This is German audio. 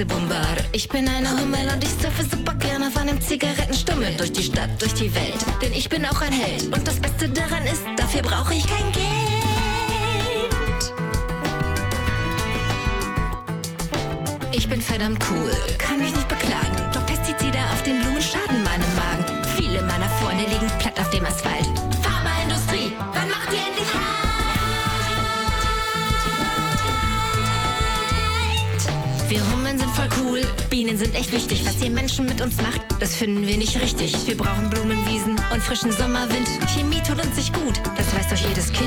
Matze Bumbar. Ich bin eine Hummel und ich surfe super gerne auf einem Zigarettenstummel durch die Stadt, durch die Welt. Denn ich bin auch ein Held. Und das Beste daran ist, dafür brauche ich kein Geld. Ich bin verdammt cool, kann mich nicht beklagen. Wir Hummeln sind voll cool, Bienen sind echt wichtig. Was ihr Menschen mit uns macht, das finden wir nicht richtig. Wir brauchen Blumenwiesen und frischen Sommerwind. Chemie tut uns nicht gut, das weiß doch jedes Kind.